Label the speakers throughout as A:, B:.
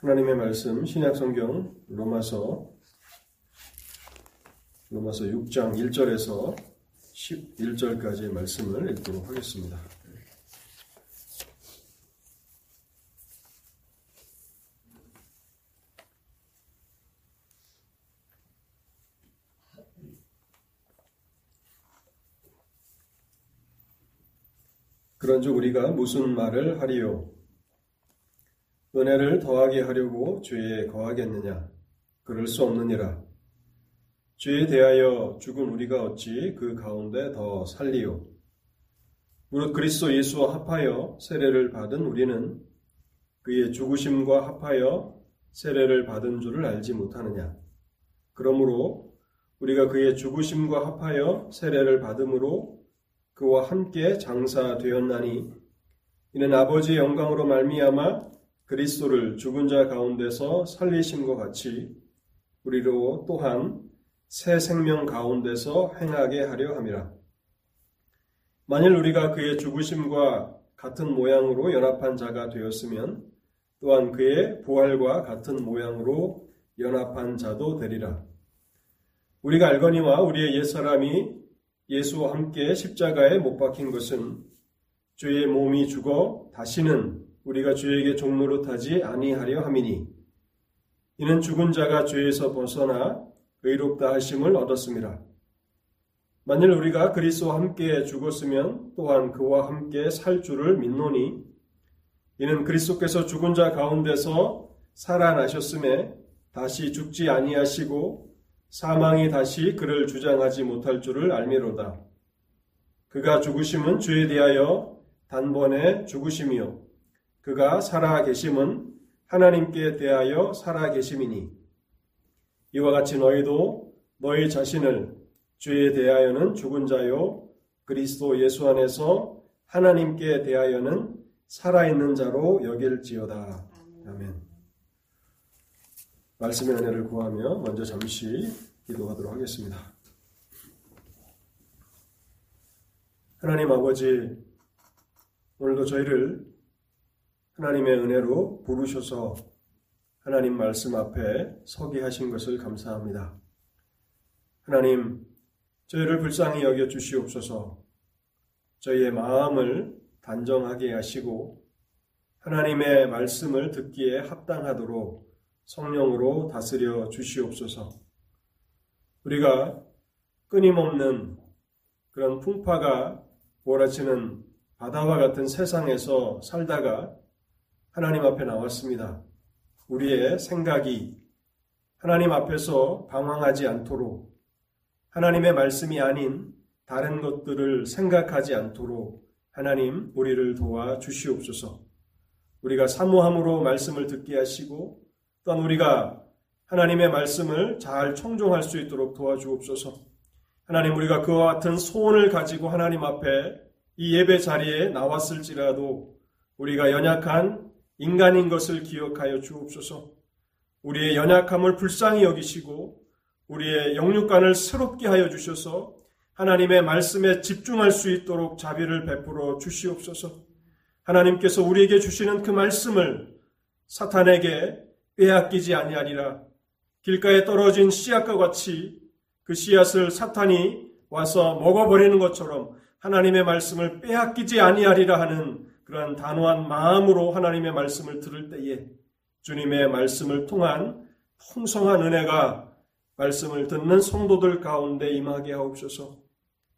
A: 하나님의 말씀 신약 성경 로마서 로마서 6장 1절에서 11절까지의 말씀을 읽도록 하겠습니다. 그런즉 우리가 무슨 말을 하리요? 은혜를 더하게 하려고 죄에 거하겠느냐? 그럴 수 없느니라. 죄에 대하여 죽은 우리가 어찌 그 가운데 더 살리요? 무릇 그리스도 예수와 합하여 세례를 받은 우리는 그의 죽으심과 합하여 세례를 받은 줄을 알지 못하느냐? 그러므로 우리가 그의 죽으심과 합하여 세례를 받음으로 그와 함께 장사되었나니 이는 아버지의 영광으로 말미암아 그리스도를 죽은 자 가운데서 살리심과 같이 우리로 또한 새 생명 가운데서 행하게 하려 함이라. 만일 우리가 그의 죽으심과 같은 모양으로 연합한 자가 되었으면 또한 그의 부활과 같은 모양으로 연합한 자도 되리라. 우리가 알거니와 우리의 옛사람이 예수와 함께 십자가에 못 박힌 것은 주의 몸이 죽어 다시는 우리가 주에게 종노릇하지 아니하려 함이니 이는 죽은 자가 죄에서 벗어나 의롭다 하심을 얻었습니다. 만일 우리가 그리스도와 함께 죽었으면 또한 그와 함께 살 줄을 믿노니 이는 그리스도께서 죽은 자 가운데서 살아나셨음에 다시 죽지 아니하시고 사망이 다시 그를 주장하지 못할 줄을 알미로다. 그가 죽으심은 죄에 대하여 단번에 죽으심이요. 그가 살아 계심은 하나님께 대하여 살아 계심이니 이와 같이 너희도 너희 자신을 죄에 대하여는 죽은 자요 그리스도 예수 안에서 하나님께 대하여는 살아있는 자로 여길지어다. 아멘. 말씀의 은혜를 구하며 먼저 잠시 기도하도록 하겠습니다. 하나님 아버지, 오늘도 저희를 하나님의 은혜로 부르셔서 하나님 말씀 앞에 서게 하신 것을 감사합니다. 하나님, 저희를 불쌍히 여겨 주시옵소서 저희의 마음을 단정하게 하시고 하나님의 말씀을 듣기에 합당하도록 성령으로 다스려 주시옵소서. 우리가 끊임없는 그런 풍파가 몰아치는 바다와 같은 세상에서 살다가 하나님 앞에 나왔습니다. 우리의 생각이 하나님 앞에서 방황하지 않도록 하나님의 말씀이 아닌 다른 것들을 생각하지 않도록 하나님 우리를 도와 주시옵소서. 우리가 사모함으로 말씀을 듣게 하시고 또한 우리가 하나님의 말씀을 잘 청종할 수 있도록 도와주옵소서. 하나님 우리가 그와 같은 소원을 가지고 하나님 앞에 이 예배 자리에 나왔을지라도 우리가 연약한 인간인 것을 기억하여 주옵소서. 우리의 연약함을 불쌍히 여기시고 우리의 영육간을 새롭게 하여 주셔서 하나님의 말씀에 집중할 수 있도록 자비를 베풀어 주시옵소서. 하나님께서 우리에게 주시는 그 말씀을 사탄에게 빼앗기지 아니하리라. 길가에 떨어진 씨앗과 같이 그 씨앗을 사탄이 와서 먹어버리는 것처럼 하나님의 말씀을 빼앗기지 아니하리라 하는 그러한 단호한 마음으로 하나님의 말씀을 들을 때에 주님의 말씀을 통한 풍성한 은혜가 말씀을 듣는 성도들 가운데 임하게 하옵소서.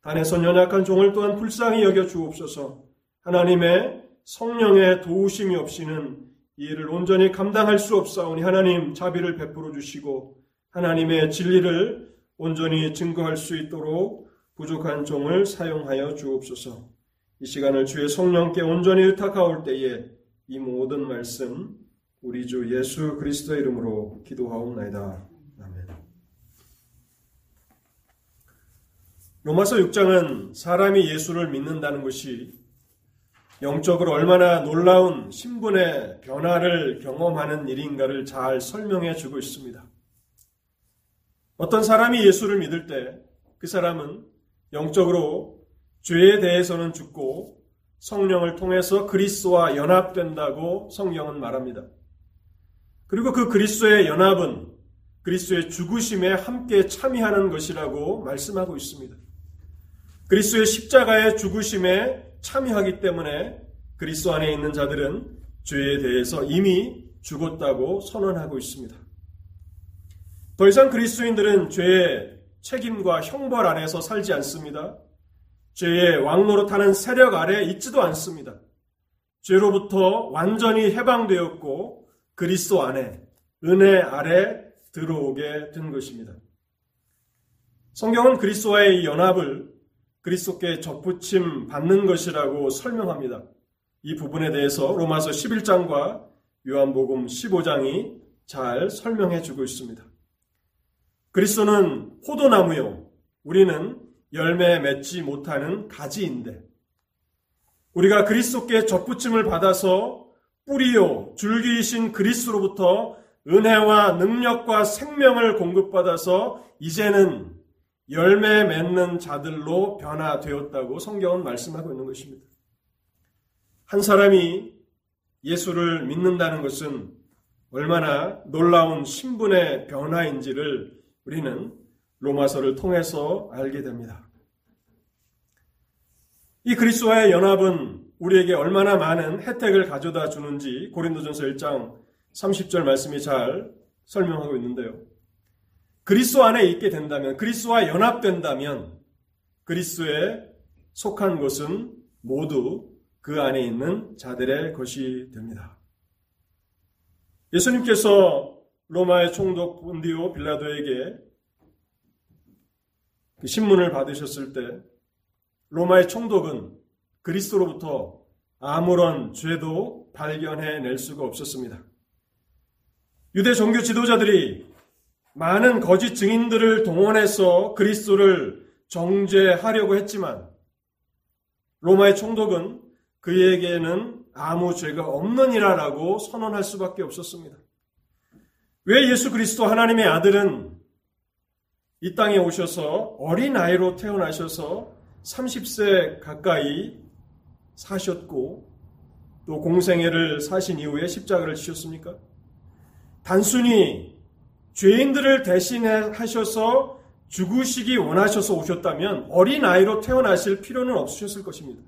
A: 단에서 연약한 종을 또한 불쌍히 여겨 주옵소서. 하나님의 성령의 도우심이 없이는 이 일을 온전히 감당할 수 없사오니 하나님 자비를 베풀어 주시고 하나님의 진리를 온전히 증거할 수 있도록 부족한 종을 사용하여 주옵소서. 이 시간을 주의 성령께 온전히 의탁하올 때에 이 모든 말씀 우리 주 예수 그리스도의 이름으로 기도하옵나이다. 아멘. 로마서 6장은 사람이 예수를 믿는다는 것이 영적으로 얼마나 놀라운 신분의 변화를 경험하는 일인가를 잘 설명해 주고 있습니다. 어떤 사람이 예수를 믿을 때 그 사람은 영적으로 죄에 대해서는 죽고 성령을 통해서 그리스도와 연합된다고 성경은 말합니다. 그리고 그 그리스도의 연합은 그리스도의 죽으심에 함께 참여하는 것이라고 말씀하고 있습니다. 그리스도의 십자가의 죽으심에 참여하기 때문에 그리스도 안에 있는 자들은 죄에 대해서 이미 죽었다고 선언하고 있습니다. 더 이상 그리스도인들은 죄의 책임과 형벌 아래서 살지 않습니다. 죄의 왕노릇하는 세력 아래 있지도 않습니다. 죄로부터 완전히 해방되었고 그리스도 안에 은혜 아래 들어오게 된 것입니다. 성경은 그리스도와의 연합을 그리스도께 접붙임 받는 것이라고 설명합니다. 이 부분에 대해서 로마서 11장과 요한복음 15장이 잘 설명해 주고 있습니다. 그리스도는 포도나무요. 우리는 열매 맺지 못하는 가지인데 우리가 그리스도께 접붙임을 받아서 뿌리요 줄기이신 그리스로부터 은혜와 능력과 생명을 공급받아서 이제는 열매 맺는 자들로 변화되었다고 성경은 말씀하고 있는 것입니다. 한 사람이 예수를 믿는다는 것은 얼마나 놀라운 신분의 변화인지를 우리는 로마서를 통해서 알게 됩니다. 이 그리스도와의 연합은 우리에게 얼마나 많은 혜택을 가져다 주는지 고린도전서 1장 30절 말씀이 잘 설명하고 있는데요. 그리스도 안에 있게 된다면 그리스도와 연합된다면 그리스도에 속한 것은 모두 그 안에 있는 자들의 것이 됩니다. 예수님께서 로마의 총독 본디오 빌라도에게 그 신문을 받으셨을 때 로마의 총독은 그리스도로부터 아무런 죄도 발견해낼 수가 없었습니다. 유대 종교 지도자들이 많은 거짓 증인들을 동원해서 그리스도를 정죄하려고 했지만 로마의 총독은 그에게는 아무 죄가 없느니라라고 선언할 수밖에 없었습니다. 왜 예수 그리스도 하나님의 아들은 이 땅에 오셔서 어린 아이로 태어나셔서 30세 가까이 사셨고 또 공생애를 사신 이후에 십자가를 지셨습니까? 단순히 죄인들을 대신하셔서 죽으시기 원하셔서 오셨다면 어린 아이로 태어나실 필요는 없으셨을 것입니다.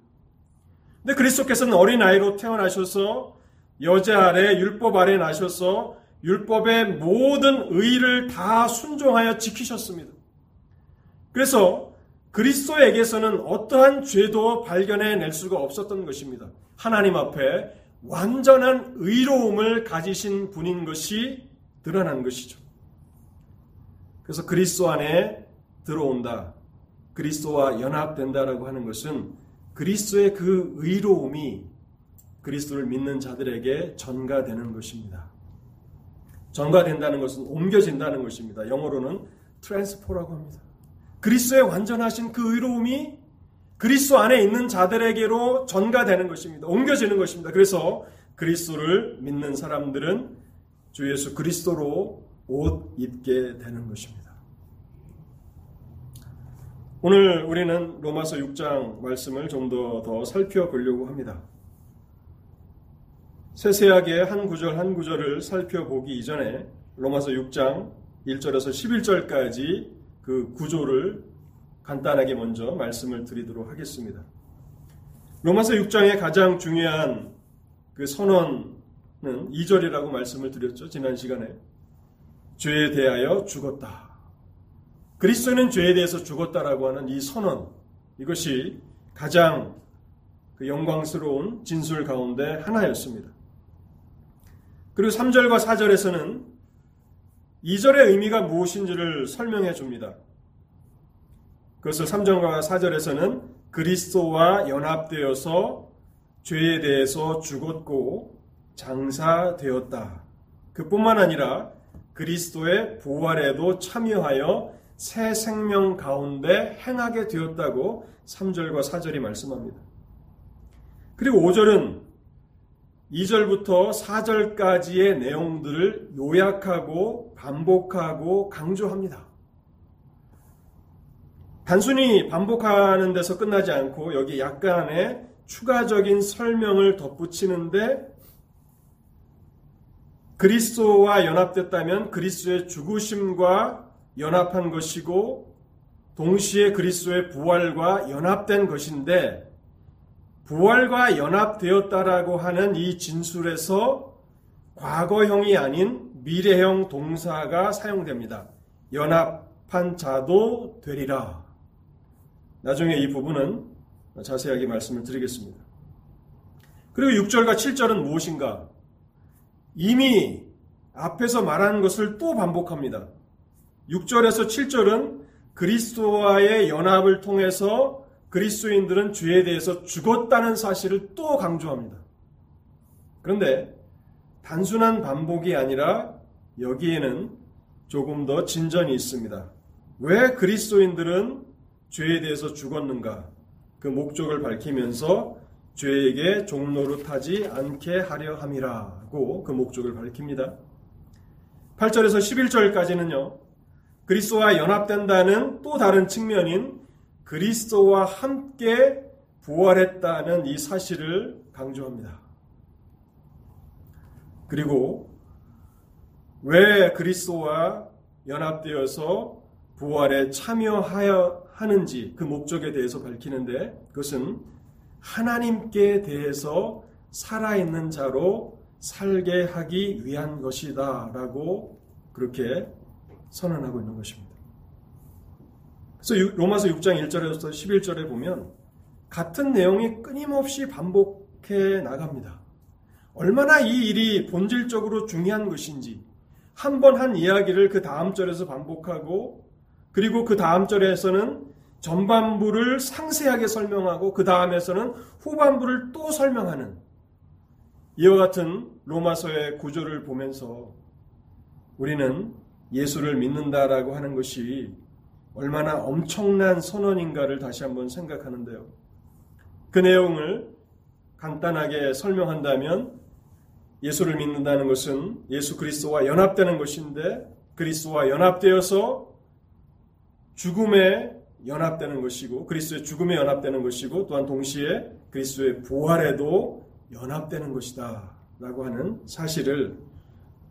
A: 근데 그리스도께서는 어린 아이로 태어나셔서 여자 아래 율법 아래 나셔서 율법의 모든 의를 다 순종하여 지키셨습니다. 그래서 그리스도에게서는 어떠한 죄도 발견해 낼 수가 없었던 것입니다. 하나님 앞에 완전한 의로움을 가지신 분인 것이 드러난 것이죠. 그래서 그리스도 안에 들어온다. 그리스도와 연합된다라고 하는 것은 그리스도의 그 의로움이 그리스도를 믿는 자들에게 전가되는 것입니다. 전가된다는 것은 옮겨진다는 것입니다. 영어로는 트랜스포라고 합니다. 그리스도의 완전하신 그 의로움이 그리스도 안에 있는 자들에게로 전가되는 것입니다. 옮겨지는 것입니다. 그래서 그리스도를 믿는 사람들은 주 예수 그리스도로 옷 입게 되는 것입니다. 오늘 우리는 로마서 6장 말씀을 좀 더 더 살펴보려고 합니다. 세세하게 한 구절 한 구절을 살펴보기 이전에 로마서 6장 1절에서 11절까지 그 구조를 간단하게 먼저 말씀을 드리도록 하겠습니다. 로마서 6장의 가장 중요한 그 선언은 2절이라고 말씀을 드렸죠. 지난 시간에. 죄에 대하여 죽었다. 그리스도는 죄에 대해서 죽었다라고 하는 이 선언, 이것이 가장 그 영광스러운 진술 가운데 하나였습니다. 그리고 3절과 4절에서는 2절의 의미가 무엇인지를 설명해 줍니다. 그것을 3절과 4절에서는 그리스도와 연합되어서 죄에 대해서 죽었고 장사되었다. 그뿐만 아니라 그리스도의 부활에도 참여하여 새 생명 가운데 행하게 되었다고 3절과 4절이 말씀합니다. 그리고 5절은 2절부터 4절까지의 내용들을 요약하고 반복하고 강조합니다. 단순히 반복하는 데서 끝나지 않고 여기 약간의 추가적인 설명을 덧붙이는데 그리스도와 연합됐다면 그리스도의 죽으심과 연합한 것이고 동시에 그리스도의 부활과 연합된 것인데 부활과 연합되었다라고 하는 이 진술에서 과거형이 아닌 미래형 동사가 사용됩니다. 연합한 자도 되리라. 나중에 이 부분은 자세하게 말씀을 드리겠습니다. 그리고 6절과 7절은 무엇인가? 이미 앞에서 말한 것을 또 반복합니다. 6절에서 7절은 그리스도와의 연합을 통해서 그리스도인들은 죄에 대해서 죽었다는 사실을 또 강조합니다. 그런데 단순한 반복이 아니라 여기에는 조금 더 진전이 있습니다. 왜 그리스도인들은 죄에 대해서 죽었는가? 그 목적을 밝히면서 죄에게 종노릇하지 않게 하려 함이라고 그 목적을 밝힙니다. 8절에서 11절까지는요. 그리스도와 연합된다는 또 다른 측면인 그리스도와 함께 부활했다는 이 사실을 강조합니다. 그리고 왜 그리스도와 연합되어서 부활에 참여하여 하는지 그 목적에 대해서 밝히는데 그것은 하나님께 대해서 살아있는 자로 살게 하기 위한 것이다 라고 그렇게 선언하고 있는 것입니다. 그래서 로마서 6장 1절에서 11절에 보면 같은 내용이 끊임없이 반복해 나갑니다. 얼마나 이 일이 본질적으로 중요한 것인지 한번한 이야기를 그 다음 절에서 반복하고 그리고 그 다음 절에서는 전반부를 상세하게 설명하고 그 다음에서는 후반부를 또 설명하는 이와 같은 로마서의 구조를 보면서 우리는 예수를 믿는다라고 하는 것이 얼마나 엄청난 선언인가를 다시 한번 생각하는데요. 그 내용을 간단하게 설명한다면 예수를 믿는다는 것은 예수 그리스도와 연합되는 것인데 그리스도와 연합되어서 죽음에 연합되는 것이고 그리스도의 죽음에 연합되는 것이고 또한 동시에 그리스도의 부활에도 연합되는 것이다 라고 하는 사실을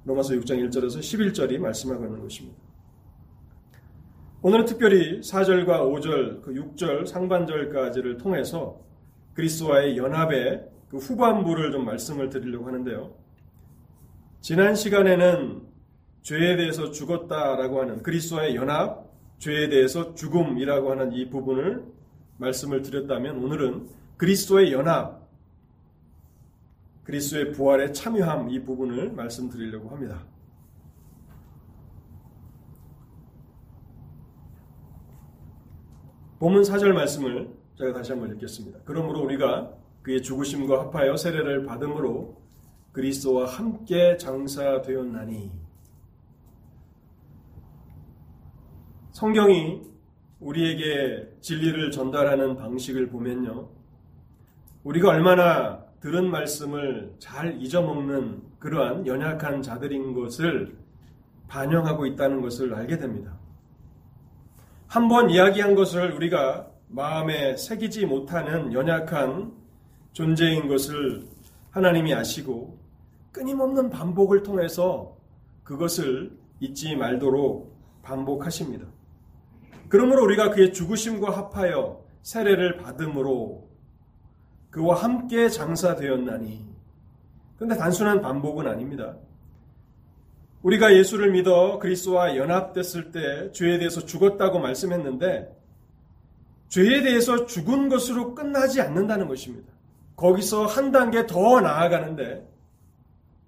A: 로마서 6장 1절에서 11절이 말씀하고 있는 것입니다. 오늘은 특별히 4절과 5절, 그 6절 상반절까지를 통해서 그리스도와의 연합의 그 후반부를 좀 말씀을 드리려고 하는데요. 지난 시간에는 죄에 대해서 죽었다라고 하는 그리스도와의 연합, 죄에 대해서 죽음이라고 하는 이 부분을 말씀을 드렸다면 오늘은 그리스도의 연합, 그리스도의 부활에 참여함 이 부분을 말씀드리려고 합니다. 본문 4절 말씀을 제가 다시 한번 읽겠습니다. 그러므로 우리가 그의 죽으심과 합하여 세례를 받음으로 그리스도와 함께 장사되었나니 성경이 우리에게 진리를 전달하는 방식을 보면요. 우리가 얼마나 들은 말씀을 잘 잊어먹는 그러한 연약한 자들인 것을 반영하고 있다는 것을 알게 됩니다. 한 번 이야기한 것을 우리가 마음에 새기지 못하는 연약한 존재인 것을 하나님이 아시고 끊임없는 반복을 통해서 그것을 잊지 말도록 반복하십니다. 그러므로 우리가 그의 죽으심과 합하여 세례를 받음으로 그와 함께 장사되었나니. 그런데 단순한 반복은 아닙니다. 우리가 예수를 믿어 그리스도와 연합됐을 때 죄에 대해서 죽었다고 말씀했는데 죄에 대해서 죽은 것으로 끝나지 않는다는 것입니다. 거기서 한 단계 더 나아가는데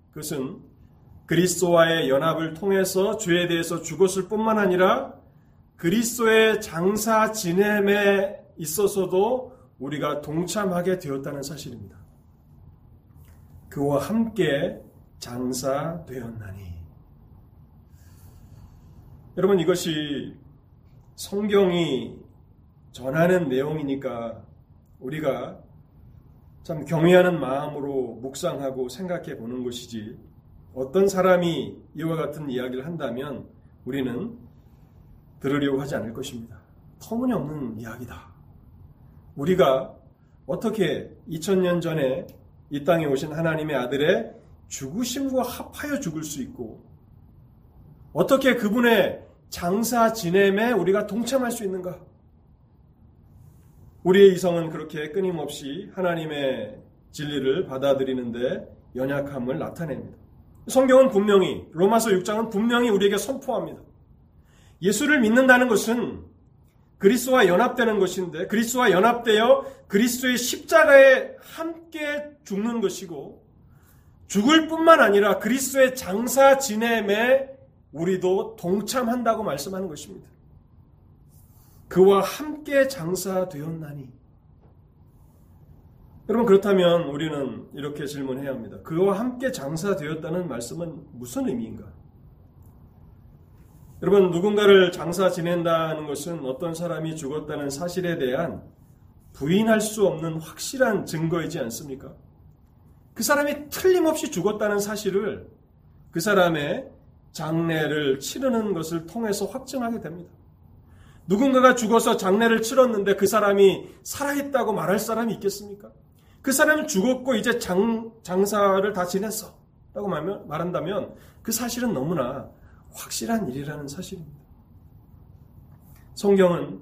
A: 그것은 그리스도와의 연합을 통해서 죄에 대해서 죽었을 뿐만 아니라 그리스도의 장사 지냄에 있어서도 우리가 동참하게 되었다는 사실입니다. 그와 함께 장사되었나니. 여러분 이것이 성경이 전하는 내용이니까 우리가 참 경외하는 마음으로 묵상하고 생각해 보는 것이지 어떤 사람이 이와 같은 이야기를 한다면 우리는 들으려고 하지 않을 것입니다. 터무니없는 이야기다. 우리가 어떻게 2000년 전에 이 땅에 오신 하나님의 아들의 죽으심과 합하여 죽을 수 있고 어떻게 그분의 장사 지냄에 우리가 동참할 수 있는가? 우리의 이성은 그렇게 끊임없이 하나님의 진리를 받아들이는데 연약함을 나타냅니다. 성경은 분명히 로마서 6장은 분명히 우리에게 선포합니다. 예수를 믿는다는 것은 그리스도와 연합되는 것인데 그리스도와 연합되어 그리스도의 십자가에 함께 죽는 것이고 죽을 뿐만 아니라 그리스도의 장사 지냄에 우리도 동참한다고 말씀하는 것입니다. 그와 함께 장사되었나니. 여러분 그렇다면 우리는 이렇게 질문해야 합니다. 그와 함께 장사되었다는 말씀은 무슨 의미인가? 여러분 누군가를 장사 지낸다는 것은 어떤 사람이 죽었다는 사실에 대한 부인할 수 없는 확실한 증거이지 않습니까? 그 사람이 틀림없이 죽었다는 사실을 그 사람의 장례를 치르는 것을 통해서 확증하게 됩니다. 누군가가 죽어서 장례를 치렀는데 그 사람이 살아있다고 말할 사람이 있겠습니까? 그 사람은 죽었고 이제 장, 장사를 다 지냈어. 라고 말한다면 그 사실은 너무나 확실한 일이라는 사실입니다. 성경은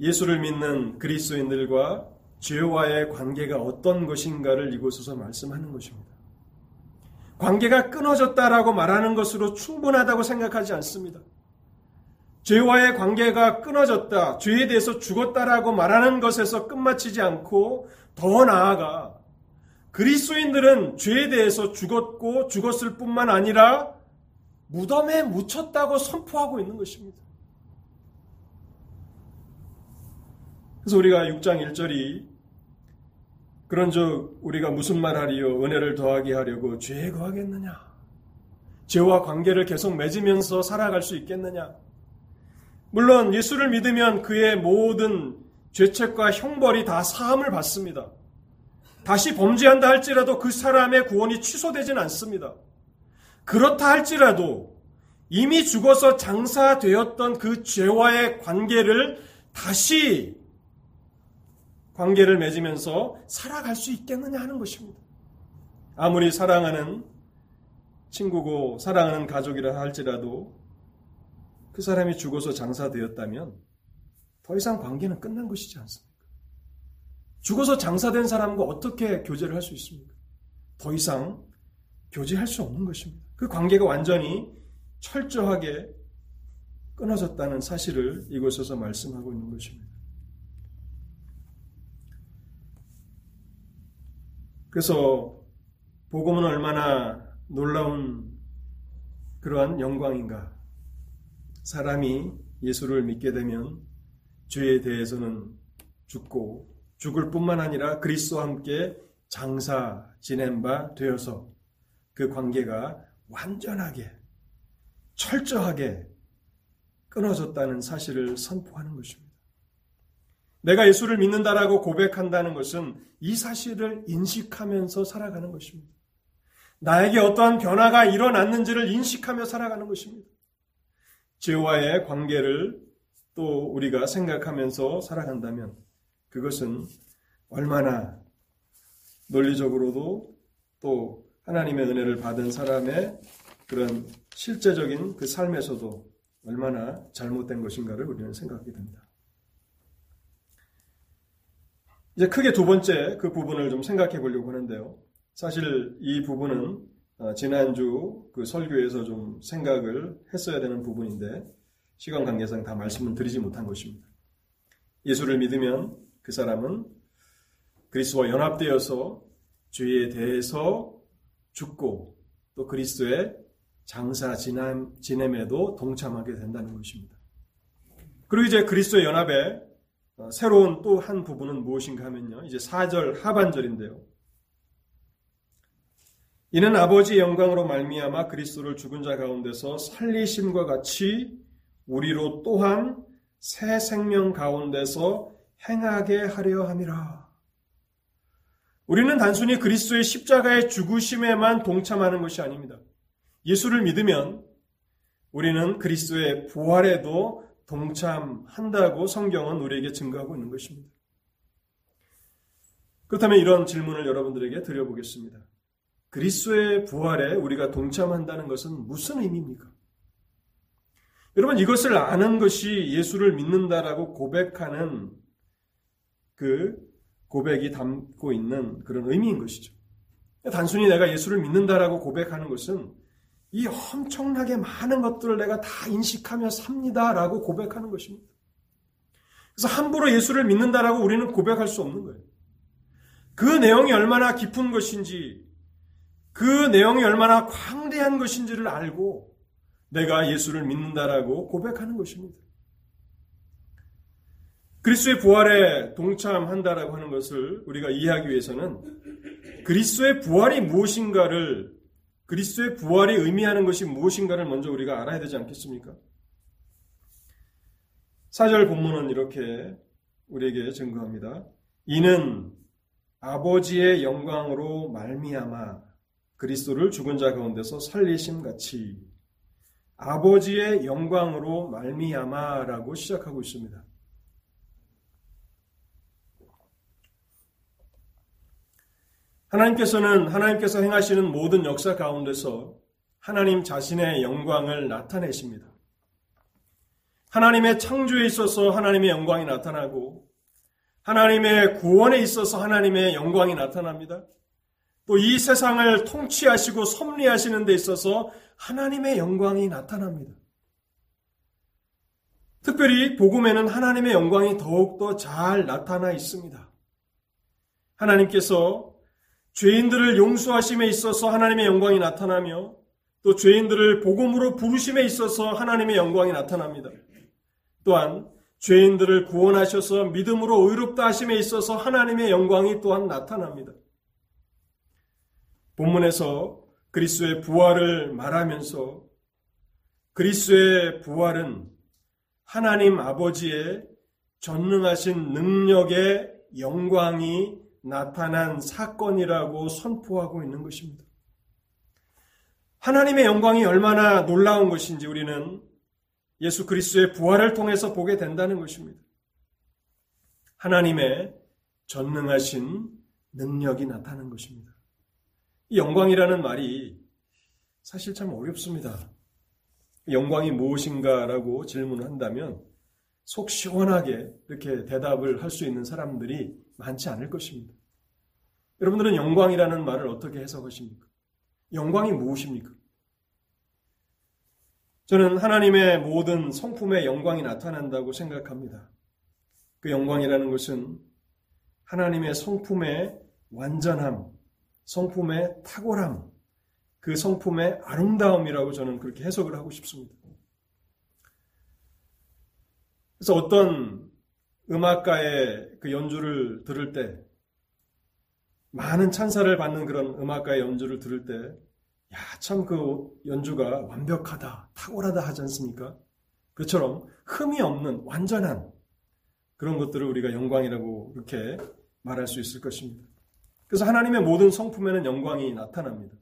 A: 예수를 믿는 그리스도인들과 죄와의 관계가 어떤 것인가를 이곳에서 말씀하는 것입니다. 관계가 끊어졌다라고 말하는 것으로 충분하다고 생각하지 않습니다. 죄와의 관계가 끊어졌다, 죄에 대해서 죽었다라고 말하는 것에서 끝마치지 않고 더 나아가 그리스도인들은 죄에 대해서 죽었고 죽었을 뿐만 아니라 무덤에 묻혔다고 선포하고 있는 것입니다. 그래서 우리가 6장 1절이 그런즉 우리가 무슨 말하리요 은혜를 더하게 하려고 죄에 거하겠느냐 죄와 관계를 계속 맺으면서 살아갈 수 있겠느냐 물론 예수를 믿으면 그의 모든 죄책과 형벌이 다 사함을 받습니다. 다시 범죄한다 할지라도 그 사람의 구원이 취소되진 않습니다. 그렇다 할지라도 이미 죽어서 장사되었던 그 죄와의 관계를 다시 관계를 맺으면서 살아갈 수 있겠느냐 하는 것입니다. 아무리 사랑하는 친구고 사랑하는 가족이라 할지라도 그 사람이 죽어서 장사되었다면 더 이상 관계는 끝난 것이지 않습니까? 죽어서 장사된 사람과 어떻게 교제를 할 수 있습니까? 더 이상 교제할 수 없는 것입니다. 그 관계가 완전히 철저하게 끊어졌다는 사실을 이곳에서 말씀하고 있는 것입니다. 그래서 복음은 얼마나 놀라운 그러한 영광인가. 사람이 예수를 믿게 되면 죄에 대해서는 죽고 죽을 뿐만 아니라 그리스도와 함께 장사 지낸 바 되어서 그 관계가 완전하게 철저하게 끊어졌다는 사실을 선포하는 것입니다. 내가 예수를 믿는다라고 고백한다는 것은 이 사실을 인식하면서 살아가는 것입니다. 나에게 어떠한 변화가 일어났는지를 인식하며 살아가는 것입니다. 죄와의 관계를 또 우리가 생각하면서 살아간다면 그것은 얼마나 논리적으로도 또 하나님의 은혜를 받은 사람의 그런 실제적인 그 삶에서도 얼마나 잘못된 것인가를 우리는 생각하게 됩니다. 이제 크게 두 번째 그 부분을 좀 생각해 보려고 하는데요. 사실 이 부분은 어, 지난주 그 설교에서 좀 생각을 했어야 되는 부분인데 시간 관계상 다 말씀을 드리지 못한 것입니다. 예수를 믿으면 그 사람은 그리스도와 연합되어서 죄에 대해서 죽고 또 그리스도의 장사 지냄에도 동참하게 된다는 것입니다. 그리고 이제 그리스도의 연합에 어, 새로운 또 한 부분은 무엇인가 하면요. 이제 4절 하반절인데요. 이는 아버지의 영광으로 말미암아 그리스도를 죽은 자 가운데서 살리심과 같이 우리로 또한 새 생명 가운데서 행하게 하려 함이라. 우리는 단순히 그리스도의 십자가의 죽으심에만 동참하는 것이 아닙니다. 예수를 믿으면 우리는 그리스도의 부활에도 동참한다고 성경은 우리에게 증거하고 있는 것입니다. 그렇다면 이런 질문을 여러분들에게 드려보겠습니다. 그리스도의 부활에 우리가 동참한다는 것은 무슨 의미입니까? 여러분 이것을 아는 것이 예수를 믿는다라고 고백하는 그 고백이 담고 있는 그런 의미인 것이죠. 단순히 내가 예수를 믿는다라고 고백하는 것은 이 엄청나게 많은 것들을 내가 다 인식하며 삽니다라고 고백하는 것입니다. 그래서 함부로 예수를 믿는다라고 우리는 고백할 수 없는 거예요. 그 내용이 얼마나 깊은 것인지, 그 내용이 얼마나 광대한 것인지를 알고 내가 예수를 믿는다라고 고백하는 것입니다. 그리스도의 부활에 동참한다라고 하는 것을 우리가 이해하기 위해서는 그리스도의 부활이 무엇인가를 그리스도의 부활이 의미하는 것이 무엇인가를 먼저 우리가 알아야 되지 않겠습니까? 사절 본문은 이렇게 우리에게 증거합니다. 이는 아버지의 영광으로 말미암아 그리스도를 죽은 자 가운데서 살리심 같이 아버지의 영광으로 말미암아라고 시작하고 있습니다. 하나님께서는 하나님께서 행하시는 모든 역사 가운데서 하나님 자신의 영광을 나타내십니다. 하나님의 창조에 있어서 하나님의 영광이 나타나고 하나님의 구원에 있어서 하나님의 영광이 나타납니다. 또 이 세상을 통치하시고 섭리하시는 데 있어서 하나님의 영광이 나타납니다. 특별히 복음에는 하나님의 영광이 더욱더 잘 나타나 있습니다. 하나님께서 죄인들을 용서하심에 있어서 하나님의 영광이 나타나며 또 죄인들을 복음으로 부르심에 있어서 하나님의 영광이 나타납니다. 또한 죄인들을 구원하셔서 믿음으로 의롭다 하심에 있어서 하나님의 영광이 또한 나타납니다. 본문에서 그리스도의 부활을 말하면서 그리스도의 부활은 하나님 아버지의 전능하신 능력의 영광이 나타난 사건이라고 선포하고 있는 것입니다. 하나님의 영광이 얼마나 놀라운 것인지 우리는 예수 그리스도의 부활을 통해서 보게 된다는 것입니다. 하나님의 전능하신 능력이 나타나는 것입니다. 이 영광이라는 말이 사실 참 어렵습니다. 영광이 무엇인가라고 질문을 한다면 속 시원하게 이렇게 대답을 할 수 있는 사람들이 많지 않을 것입니다. 여러분들은 영광이라는 말을 어떻게 해석하십니까? 영광이 무엇입니까? 저는 하나님의 모든 성품의 영광이 나타난다고 생각합니다. 그 영광이라는 것은 하나님의 성품의 완전함, 성품의 탁월함, 그 성품의 아름다움이라고 저는 그렇게 해석을 하고 싶습니다. 그래서 어떤 음악가의 그 연주를 들을 때 많은 찬사를 받는 그런 음악가의 연주를 들을 때, 야, 참 그 연주가 완벽하다, 탁월하다 하지 않습니까? 그처럼 흠이 없는 완전한 그런 것들을 우리가 영광이라고 이렇게 말할 수 있을 것입니다. 그래서 하나님의 모든 성품에는 영광이 나타납니다.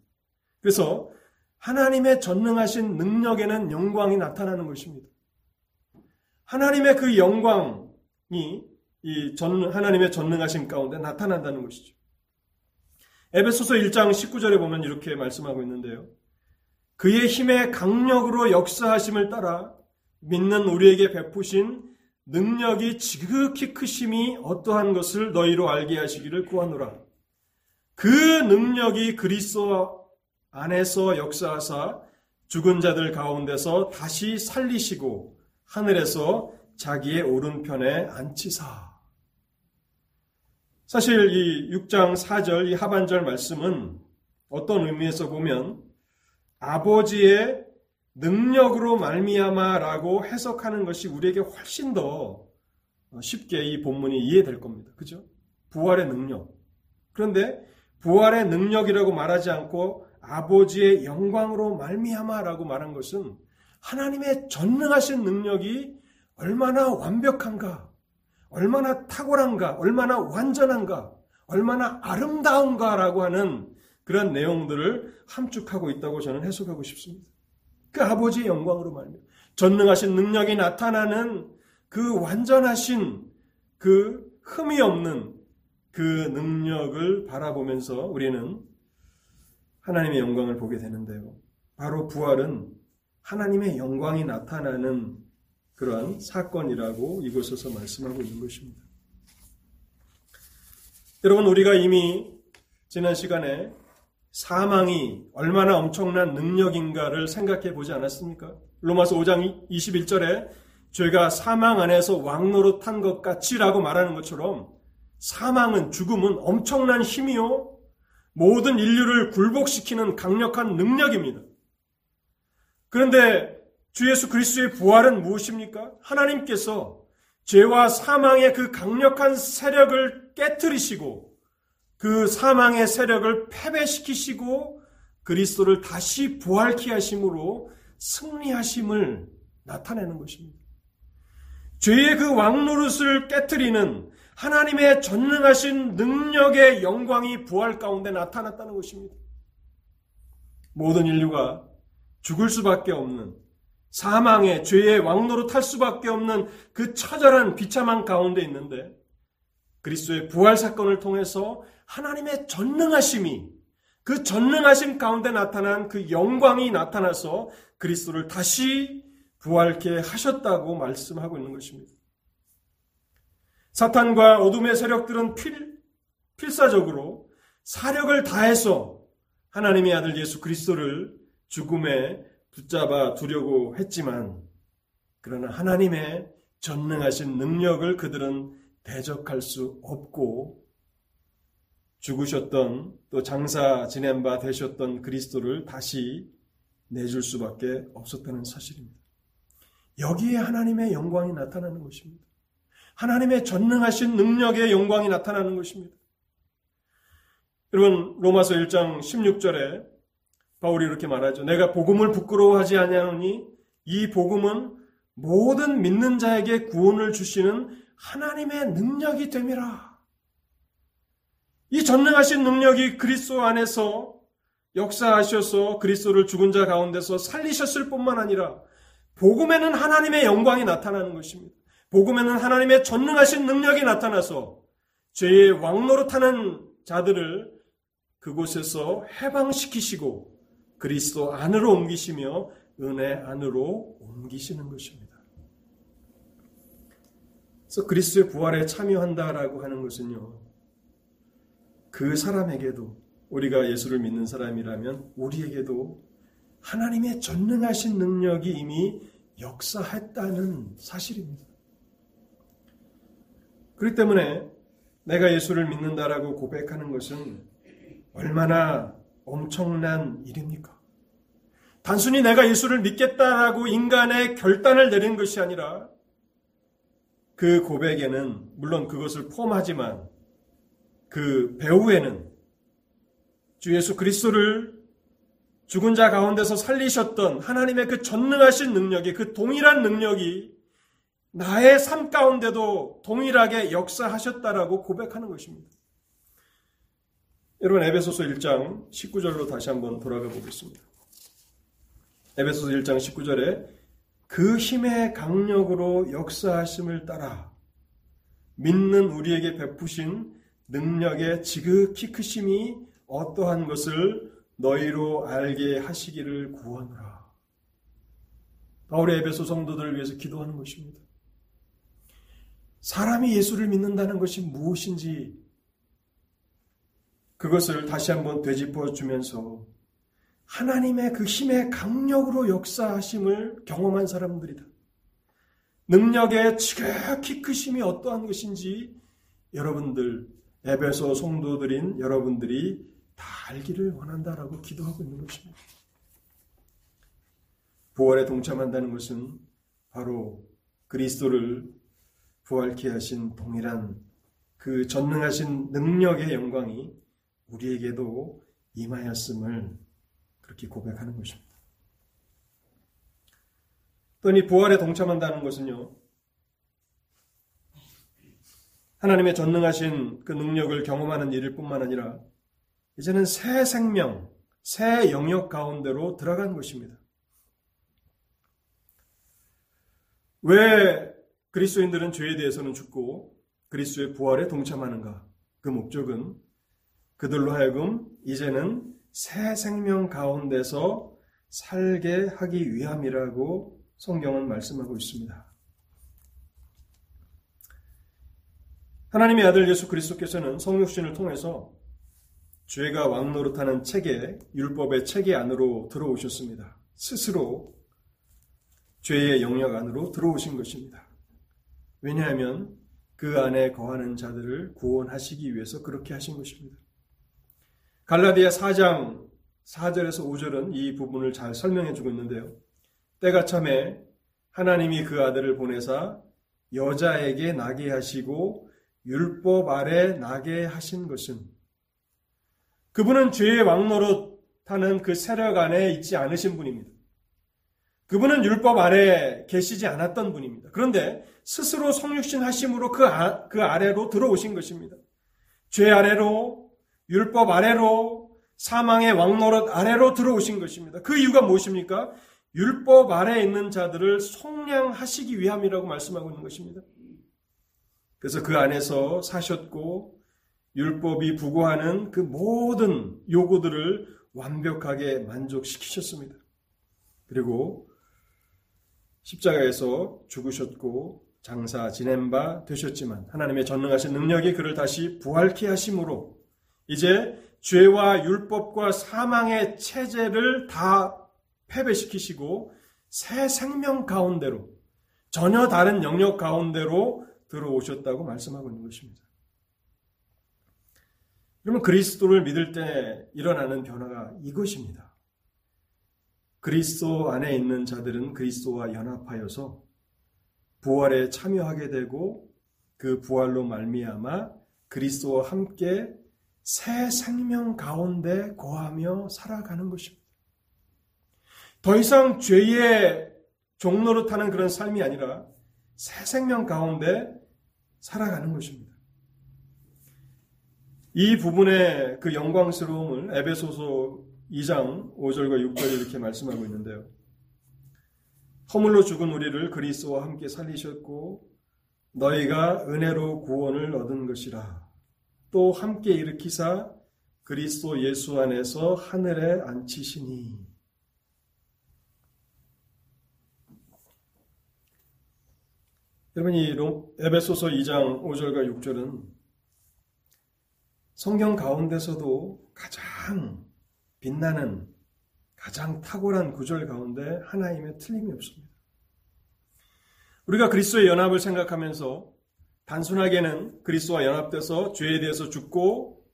A: 그래서 하나님의 전능하신 능력에는 영광이 나타나는 것입니다. 하나님의 그 영광이 이 전, 하나님의 전능하신 가운데 나타난다는 것이죠. 에베소서 1장 19절에 보면 이렇게 말씀하고 있는데요. 그의 힘의 강력으로 역사하심을 따라 믿는 우리에게 베푸신 능력이 지극히 크심이 어떠한 것을 너희로 알게 하시기를 구하노라. 그 능력이 그리스도 안에서 역사하사 죽은 자들 가운데서 다시 살리시고 하늘에서 자기의 오른편에 앉히사. 사실 이 6장 4절 이 하반절 말씀은 어떤 의미에서 보면 아버지의 능력으로 말미암아라고 해석하는 것이 우리에게 훨씬 더 쉽게 이 본문이 이해될 겁니다. 그죠? 부활의 능력. 그런데 부활의 능력이라고 말하지 않고 아버지의 영광으로 말미암아라고 말한 것은 하나님의 전능하신 능력이 얼마나 완벽한가, 얼마나 탁월한가, 얼마나 완전한가, 얼마나 아름다운가라고 하는 그런 내용들을 함축하고 있다고 저는 해석하고 싶습니다. 그 아버지의 영광으로 말이며 전능하신 능력이 나타나는 그 완전하신 그 흠이 없는 그 능력을 바라보면서 우리는 하나님의 영광을 보게 되는데요. 바로 부활은 하나님의 영광이 나타나는 그러한 사건이라고 이곳에서 말씀하고 있는 것입니다. 여러분, 우리가 이미 지난 시간에 사망이 얼마나 엄청난 능력인가를 생각해 보지 않았습니까? 로마서 5장 21절에 죄가 사망 안에서 왕노릇한 것 같이라고 말하는 것처럼 사망은 죽음은 엄청난 힘이요 모든 인류를 굴복시키는 강력한 능력입니다. 그런데 주 예수 그리스도의 부활은 무엇입니까? 하나님께서 죄와 사망의 그 강력한 세력을 깨뜨리시고 그 사망의 세력을 패배시키시고 그리스도를 다시 부활케 하심으로 승리하심을 나타내는 것입니다. 죄의 그 왕노릇을 깨뜨리는 하나님의 전능하신 능력의 영광이 부활 가운데 나타났다는 것입니다. 모든 인류가 죽을 수밖에 없는 사망의 죄의 왕노로 탈 수밖에 없는 그 처절한 비참한 가운데 있는데 그리스도의 부활 사건을 통해서 하나님의 전능하심이 그 전능하심 가운데 나타난 그 영광이 나타나서 그리스도를 다시 부활케 하셨다고 말씀하고 있는 것입니다. 사탄과 어둠의 세력들은 필, 필사적으로 사력을 다해서 하나님의 아들 예수 그리스도를 죽음에 붙잡아 두려고 했지만 그러나 하나님의 전능하신 능력을 그들은 대적할 수 없고 죽으셨던 또 장사 지낸 바 되셨던 그리스도를 다시 내줄 수밖에 없었다는 사실입니다. 여기에 하나님의 영광이 나타나는 것입니다. 하나님의 전능하신 능력의 영광이 나타나는 것입니다. 여러분 로마서 1장 16절에 바울이 이렇게 말하죠. 내가 복음을 부끄러워하지 아니하노니 이 복음은 모든 믿는 자에게 구원을 주시는 하나님의 능력이 됨이라. 이 전능하신 능력이 그리스도 안에서 역사하셔서 그리스도를 죽은 자 가운데서 살리셨을 뿐만 아니라 복음에는 하나님의 영광이 나타나는 것입니다. 복음에는 하나님의 전능하신 능력이 나타나서 죄의 왕노릇하는 자들을 그곳에서 해방시키시고 그리스도 안으로 옮기시며 은혜 안으로 옮기시는 것입니다. 그래서 그리스도의 부활에 참여한다라고 하는 것은요. 그 사람에게도 우리가 예수를 믿는 사람이라면 우리에게도 하나님의 전능하신 능력이 이미 역사했다는 사실입니다. 그렇기 때문에 내가 예수를 믿는다라고 고백하는 것은 얼마나 엄청난 일입니까? 단순히 내가 예수를 믿겠다라고 인간의 결단을 내린 것이 아니라 그 고백에는 물론 그것을 포함하지만 그 배후에는 주 예수 그리스도를 죽은 자 가운데서 살리셨던 하나님의 그 전능하신 능력이 그 동일한 능력이 나의 삶 가운데도 동일하게 역사하셨다라고 고백하는 것입니다. 여러분 에베소서 1장 19절로 다시 한번 돌아가 보겠습니다. 에베소서 1장 19절에 그 힘의 강력으로 역사하심을 따라 믿는 우리에게 베푸신 능력의 지극히 크심이 어떠한 것을 너희로 알게 하시기를 구하노라. 바울의 에베소 성도들을 위해서 기도하는 것입니다. 사람이 예수를 믿는다는 것이 무엇인지 그것을 다시 한번 되짚어 주면서 하나님의 그 힘의 강력으로 역사하심을 경험한 사람들이다. 능력의 지극히 크심이 어떠한 것인지 여러분들, 에베소 성도들인 여러분들이 다 알기를 원한다라고 기도하고 있는 것입니다. 부활에 동참한다는 것은 바로 그리스도를 부활케 하신 동일한 그 전능하신 능력의 영광이 우리에게도 임하였음을 그렇게 고백하는 것입니다. 또이 부활에 동참한다는 것은요. 하나님의 전능하신 그 능력을 경험하는 일일 뿐만 아니라 이제는 새 생명, 새 영역 가운데로 들어간 것입니다. 왜 그리스도인들은 죄에 대해서는 죽고 그리스도의 부활에 동참하는가? 그 목적은 그들로 하여금 이제는 새 생명 가운데서 살게 하기 위함이라고 성경은 말씀하고 있습니다. 하나님의 아들 예수 그리스도께서는 성육신을 통해서 죄가 왕노릇하는 체계, 율법의 체계 안으로 들어오셨습니다. 스스로 죄의 영역 안으로 들어오신 것입니다. 왜냐하면 그 안에 거하는 자들을 구원하시기 위해서 그렇게 하신 것입니다. 갈라디아 4장 4절에서 5절은 이 부분을 잘 설명해 주고 있는데요. 때가 참에 하나님이 그 아들을 보내사 여자에게 나게 하시고 율법 아래 나게 하신 것은 그분은 죄의 왕노릇 하는 그 세력 안에 있지 않으신 분입니다. 그분은 율법 아래 계시지 않았던 분입니다. 그런데 스스로 성육신 하심으로 그, 아, 그 아래로 들어오신 것입니다. 죄 아래로, 율법 아래로, 사망의 왕노릇 아래로 들어오신 것입니다. 그 이유가 무엇입니까? 율법 아래에 있는 자들을 속량하시기 위함이라고 말씀하고 있는 것입니다. 그래서 그 안에서 사셨고 율법이 부고하는 그 모든 요구들을 완벽하게 만족시키셨습니다. 그리고 십자가에서 죽으셨고 장사 지낸 바 되셨지만 하나님의 전능하신 능력이 그를 다시 부활케 하심으로 이제 죄와 율법과 사망의 체제를 다 패배시키시고 새 생명 가운데로 전혀 다른 영역 가운데로 들어오셨다고 말씀하고 있는 것입니다. 그러면 그리스도를 믿을 때 일어나는 변화가 이것입니다. 그리스도 안에 있는 자들은 그리스도와 연합하여서 부활에 참여하게 되고 그 부활로 말미암아 그리스도와 함께 새 생명 가운데 거하며 살아가는 것입니다. 더 이상 죄의 종로로 타는 그런 삶이 아니라 새 생명 가운데 살아가는 것입니다. 이 부분의 그 영광스러움을 에베소서 2장 5절과 6절에 이렇게 말씀하고 있는데요. 허물로 죽은 우리를 그리스도와 함께 살리셨고 너희가 은혜로 구원을 얻은 것이라. 또 함께 일으키사 그리스도 예수 안에서 하늘에 앉히시니 여러분 이 에베소서 2장 5절과 6절은 성경 가운데서도 가장 빛나는 가장 탁월한 구절 가운데 하나임에 틀림이 없습니다. 우리가 그리스도의 연합을 생각하면서 단순하게는 그리스도와 연합돼서 죄에 대해서 죽고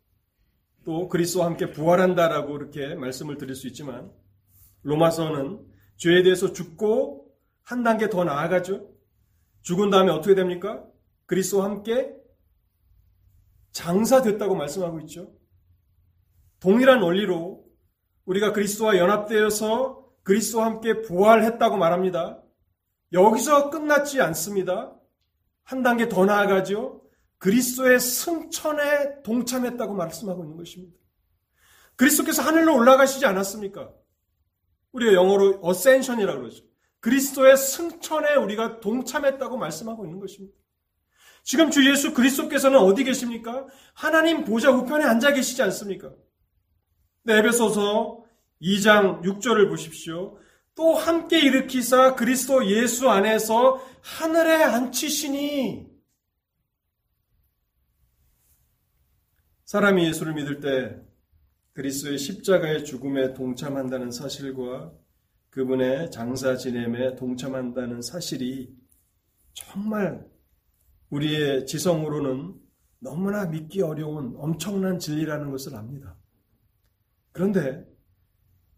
A: 또 그리스도와 함께 부활한다라고 이렇게 말씀을 드릴 수 있지만 로마서는 죄에 대해서 죽고 한 단계 더 나아가죠. 죽은 다음에 어떻게 됩니까? 그리스도와 함께 장사됐다고 말씀하고 있죠. 동일한 원리로 우리가 그리스도와 연합되어서 그리스도와 함께 부활했다고 말합니다. 여기서 끝났지 않습니다. 한 단계 더 나아가죠. 그리스도의 승천에 동참했다고 말씀하고 있는 것입니다. 그리스도께서 하늘로 올라가시지 않았습니까? 우리가 영어로 어센션이라고 그러죠. 그리스도의 승천에 우리가 동참했다고 말씀하고 있는 것입니다. 지금 주 예수 그리스도께서는 어디 계십니까? 하나님 보좌 우편에 앉아 계시지 않습니까? 네, 에베소서 2장 6절을 보십시오. 또 함께 일으키사 그리스도 예수 안에서 하늘에 앉히시니 사람이 예수를 믿을 때 그리스도의 십자가의 죽음에 동참한다는 사실과 그분의 장사 지냄에 동참한다는 사실이 정말 우리의 지성으로는 너무나 믿기 어려운 엄청난 진리라는 것을 압니다. 그런데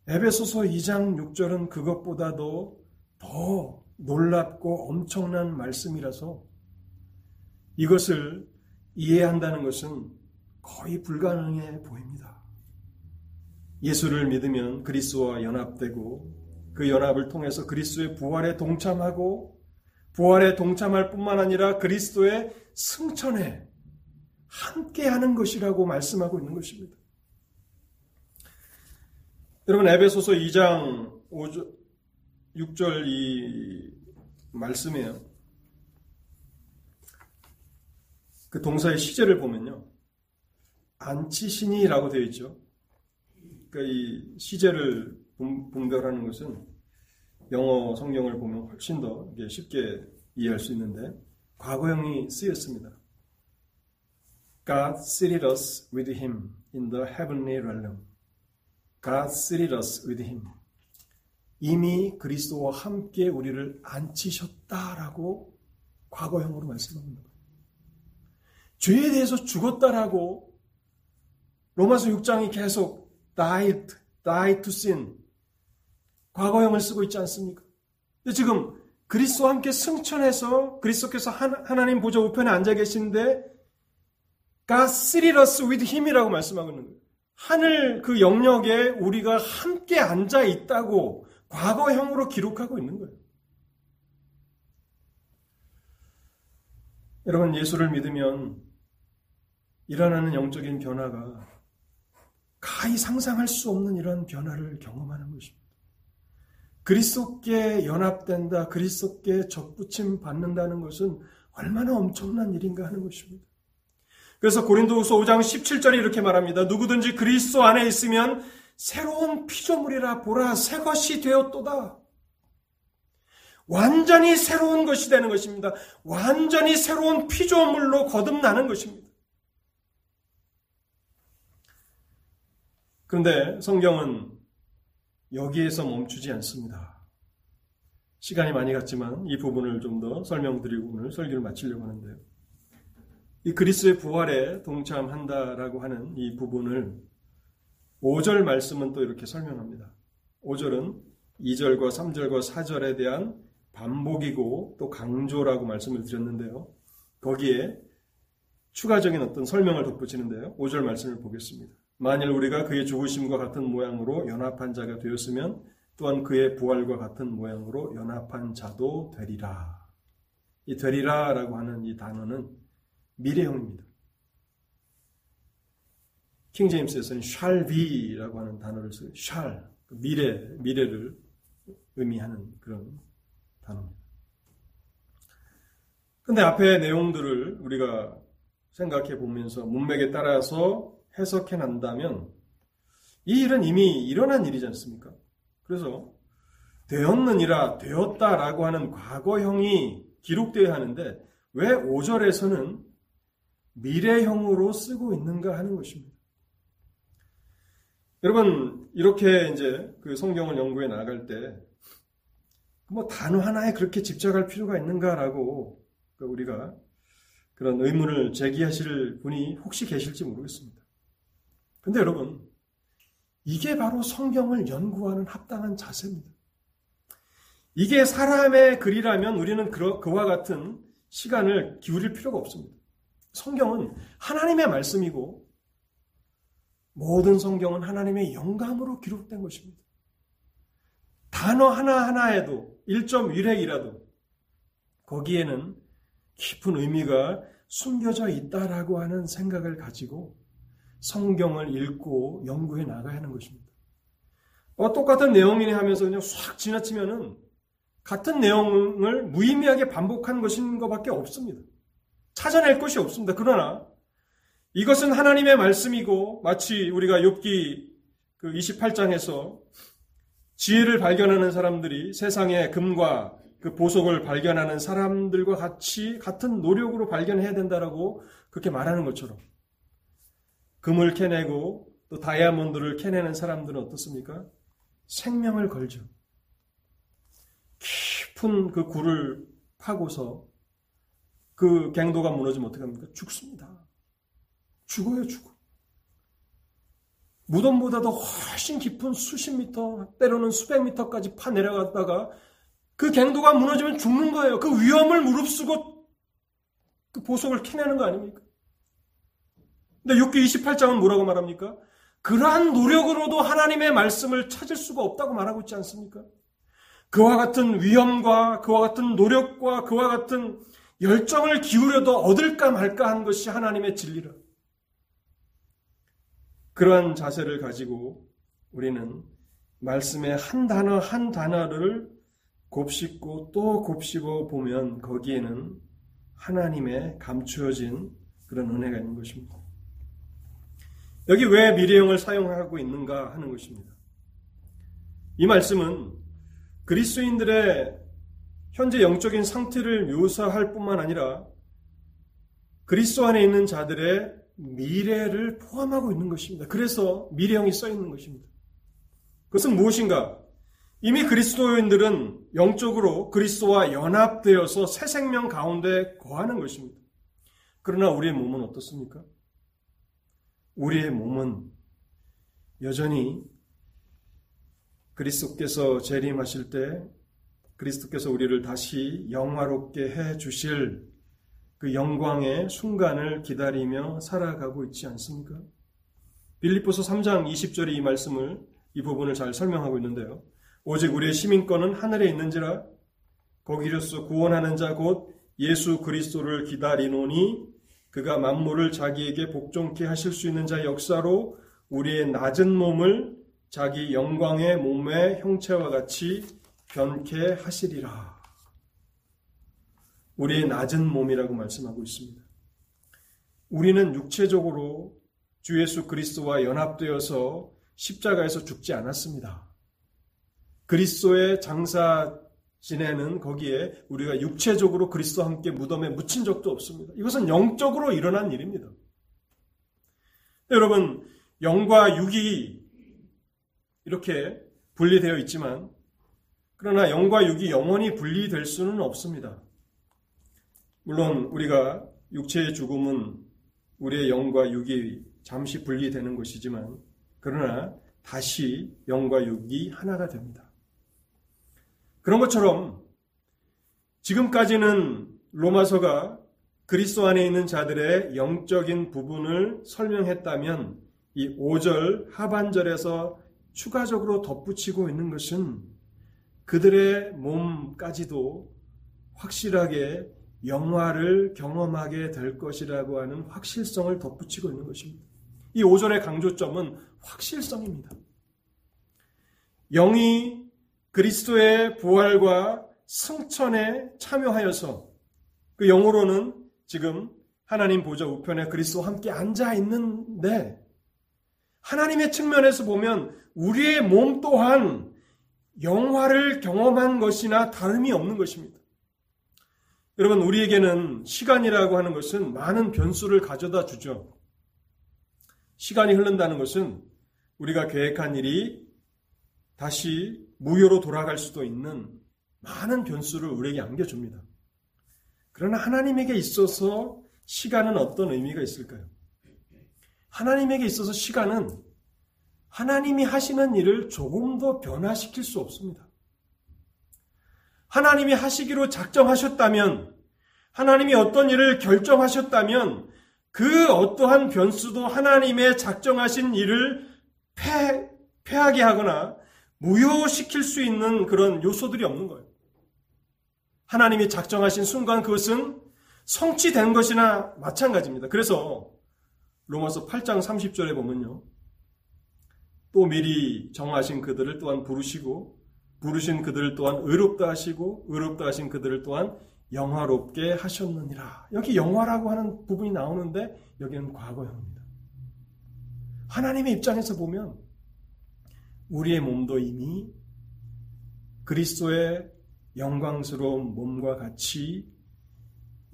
A: 에베소서 2장 6절은 그것보다도 더 놀랍고 엄청난 말씀이라서 이것을 이해한다는 것은 거의 불가능해 보입니다. 예수를 믿으면 그리스도와 연합되고 그 연합을 통해서 그리스도의 부활에 동참하고 부활에 동참할 뿐만 아니라 그리스도의 승천에 함께하는 것이라고 말씀하고 있는 것입니다. 여러분 에베소서 2장 5절, 6절 이 말씀이에요. 그 동사의 시제를 보면요. 안치시니라고 되어 있죠. 그러니까 이 시제를 분별하는 것은 영어 성경을 보면 훨씬 더 쉽게 이해할 수 있는데 과거형이 쓰였습니다. God seated us with him in the heavenly realm. God seated us with him. 이미 그리스도와 함께 우리를 앉히셨다라고 과거형으로 말씀합니다. 죄에 대해서 죽었다라고 로마서 6장이 계속 died, died to sin 과거형을 쓰고 있지 않습니까? 근데 지금 그리스도와 함께 승천해서 그리스도께서 하나님 보좌 우편에 앉아 계신데 God seated us with him이라고 말씀하고 있는 거예요. 하늘 그 영역에 우리가 함께 앉아 있다고 과거형으로 기록하고 있는 거예요. 여러분 예수를 믿으면 일어나는 영적인 변화가 가히 상상할 수 없는 이런 변화를 경험하는 것입니다. 그리스도께 연합된다, 그리스도께 접붙임 받는다는 것은 얼마나 엄청난 일인가 하는 것입니다. 그래서 고린도후서 5장 17절에 이렇게 말합니다. 누구든지 그리스도 안에 있으면 새로운 피조물이라 보라 새 것이 되었도다. 완전히 새로운 것이 되는 것입니다. 완전히 새로운 피조물로 거듭나는 것입니다. 그런데 성경은 여기에서 멈추지 않습니다. 시간이 많이 갔지만 이 부분을 좀 더 설명드리고 오늘 설교를 마치려고 하는데요. 이 그리스의 부활에 동참한다라고 하는 이 부분을 5절 말씀은 또 이렇게 설명합니다. 5절은 2절과 3절과 4절에 대한 반복이고 또 강조라고 말씀을 드렸는데요. 거기에 추가적인 어떤 설명을 덧붙이는데요. 5절 말씀을 보겠습니다. 만일 우리가 그의 죽으심과 같은 모양으로 연합한 자가 되었으면 또한 그의 부활과 같은 모양으로 연합한 자도 되리라. 이 되리라라고 하는 이 단어는 미래형입니다. 킹제임스에서는 shall be라고 하는 단어를 써요. shall 그 미래 미래를 의미하는 그런 단어입니다. 근데 앞에 내용들을 우리가 생각해 보면서 문맥에 따라서 해석해 난다면 이 일은 이미 일어난 일이지 않습니까? 그래서 되었느니라 되었다라고 하는 과거형이 기록되어야 하는데 왜 5절에서는 미래형으로 쓰고 있는가 하는 것입니다. 여러분 이렇게 이제 그 성경을 연구해 나갈 때 뭐 단어 하나에 그렇게 집착할 필요가 있는가라고 그 우리가 그런 의문을 제기하실 분이 혹시 계실지 모르겠습니다. 근데 여러분, 이게 바로 성경을 연구하는 합당한 자세입니다. 이게 사람의 글이라면 우리는 그와 같은 시간을 기울일 필요가 없습니다. 성경은 하나님의 말씀이고 모든 성경은 하나님의 영감으로 기록된 것입니다. 단어 하나하나에도 1점 유렉이라도 거기에는 깊은 의미가 숨겨져 있다라고 하는 생각을 가지고 성경을 읽고 연구해 나가야 하는 것입니다. 어, 똑같은 내용이네 하면서 그냥 싹 지나치면은 같은 내용을 무의미하게 반복한 것인 것밖에 없습니다. 찾아낼 것이 없습니다. 그러나 이것은 하나님의 말씀이고 마치 우리가 욥기 그 28장에서 지혜를 발견하는 사람들이 세상의 금과 그 보석을 발견하는 사람들과 같이 같은 노력으로 발견해야 된다라고 그렇게 말하는 것처럼 금을 캐내고 또 다이아몬드를 캐내는 사람들은 어떻습니까? 생명을 걸죠. 깊은 그 굴을 파고서 그 갱도가 무너지면 어떻게 합니까? 죽습니다. 죽어요, 죽어. 무덤보다도 훨씬 깊은 수십 미터, 때로는 수백 미터까지 파 내려갔다가 그 갱도가 무너지면 죽는 거예요. 그 위험을 무릅쓰고 그 보석을 캐내는 거 아닙니까? 근데 6기 28장은 뭐라고 말합니까? 그러한 노력으로도 하나님의 말씀을 찾을 수가 없다고 말하고 있지 않습니까? 그와 같은 위험과 그와 같은 노력과 그와 같은 열정을 기울여도 얻을까 말까 한 것이 하나님의 진리라. 그러한 자세를 가지고 우리는 말씀의 한 단어 한 단어를 곱씹고 또 곱씹어 보면 거기에는 하나님의 감추어진 그런 은혜가 있는 것입니다. 여기 왜 미래형을 사용하고 있는가 하는 것입니다. 이 말씀은 그리스도인들의 현재 영적인 상태를 묘사할 뿐만 아니라 그리스도 안에 있는 자들의 미래를 포함하고 있는 것입니다. 그래서 미래형이 써 있는 것입니다. 그것은 무엇인가? 이미 그리스도인들은 영적으로 그리스도와 연합되어서 새 생명 가운데 거하는 것입니다. 그러나 우리의 몸은 어떻습니까? 우리의 몸은 여전히 그리스도께서 재림하실 때 그리스도께서 우리를 다시 영화롭게 해 주실 그 영광의 순간을 기다리며 살아가고 있지 않습니까? 빌립보서 3장 20절의 이 말씀을 이 부분을 잘 설명하고 있는데요. 오직 우리의 시민권은 하늘에 있는지라 거기로서 구원하는 자 곧 예수 그리스도를 기다리노니 그가 만물을 자기에게 복종케 하실 수 있는 자 역사로 우리의 낮은 몸을 자기 영광의 몸의 형체와 같이 변케 하시리라. 우리의 낮은 몸이라고 말씀하고 있습니다. 우리는 육체적으로 주 예수 그리스도와 연합되어서 십자가에서 죽지 않았습니다. 그리스도의 장사 지내는 거기에 우리가 육체적으로 그리스도와 함께 무덤에 묻힌 적도 없습니다. 이것은 영적으로 일어난 일입니다. 여러분, 영과 육이 이렇게 분리되어 있지만, 그러나 영과 육이 영원히 분리될 수는 없습니다. 물론 우리가 육체의 죽음은 우리의 영과 육이 잠시 분리되는 것이지만, 그러나 다시 영과 육이 하나가 됩니다. 그런 것처럼 지금까지는 로마서가 그리스도 안에 있는 자들의 영적인 부분을 설명했다면 이 5절 하반절에서 추가적으로 덧붙이고 있는 것은 그들의 몸까지도 확실하게 영화를 경험하게 될 것이라고 하는 확실성을 덧붙이고 있는 것입니다. 이 5절의 강조점은 확실성입니다. 영이 그리스도의 부활과 승천에 참여하여서 그 영으로는 지금 하나님 보좌 우편에 그리스도와 함께 앉아 있는데 하나님의 측면에서 보면 우리의 몸 또한 영화를 경험한 것이나 다름이 없는 것입니다. 여러분, 우리에게는 시간이라고 하는 것은 많은 변수를 가져다 주죠. 시간이 흐른다는 것은 우리가 계획한 일이 다시 무효로 돌아갈 수도 있는 많은 변수를 우리에게 안겨줍니다. 그러나 하나님에게 있어서 시간은 어떤 의미가 있을까요? 하나님에게 있어서 시간은 하나님이 하시는 일을 조금 더 변화시킬 수 없습니다. 하나님이 하시기로 작정하셨다면, 하나님이 어떤 일을 결정하셨다면, 그 어떠한 변수도 하나님의 작정하신 일을 패, 패하게 하거나 무효시킬 수 있는 그런 요소들이 없는 거예요. 하나님이 작정하신 순간 그것은 성취된 것이나 마찬가지입니다. 그래서 로마서 8장 30절에 보면요. 또 미리 정하신 그들을 또한 부르시고 부르신 그들을 또한 의롭다 하시고 의롭다 하신 그들을 또한 영화롭게 하셨느니라. 여기 영화라고 하는 부분이 나오는데 여기는 과거형입니다. 하나님의 입장에서 보면 우리의 몸도 이미 그리스도의 영광스러운 몸과 같이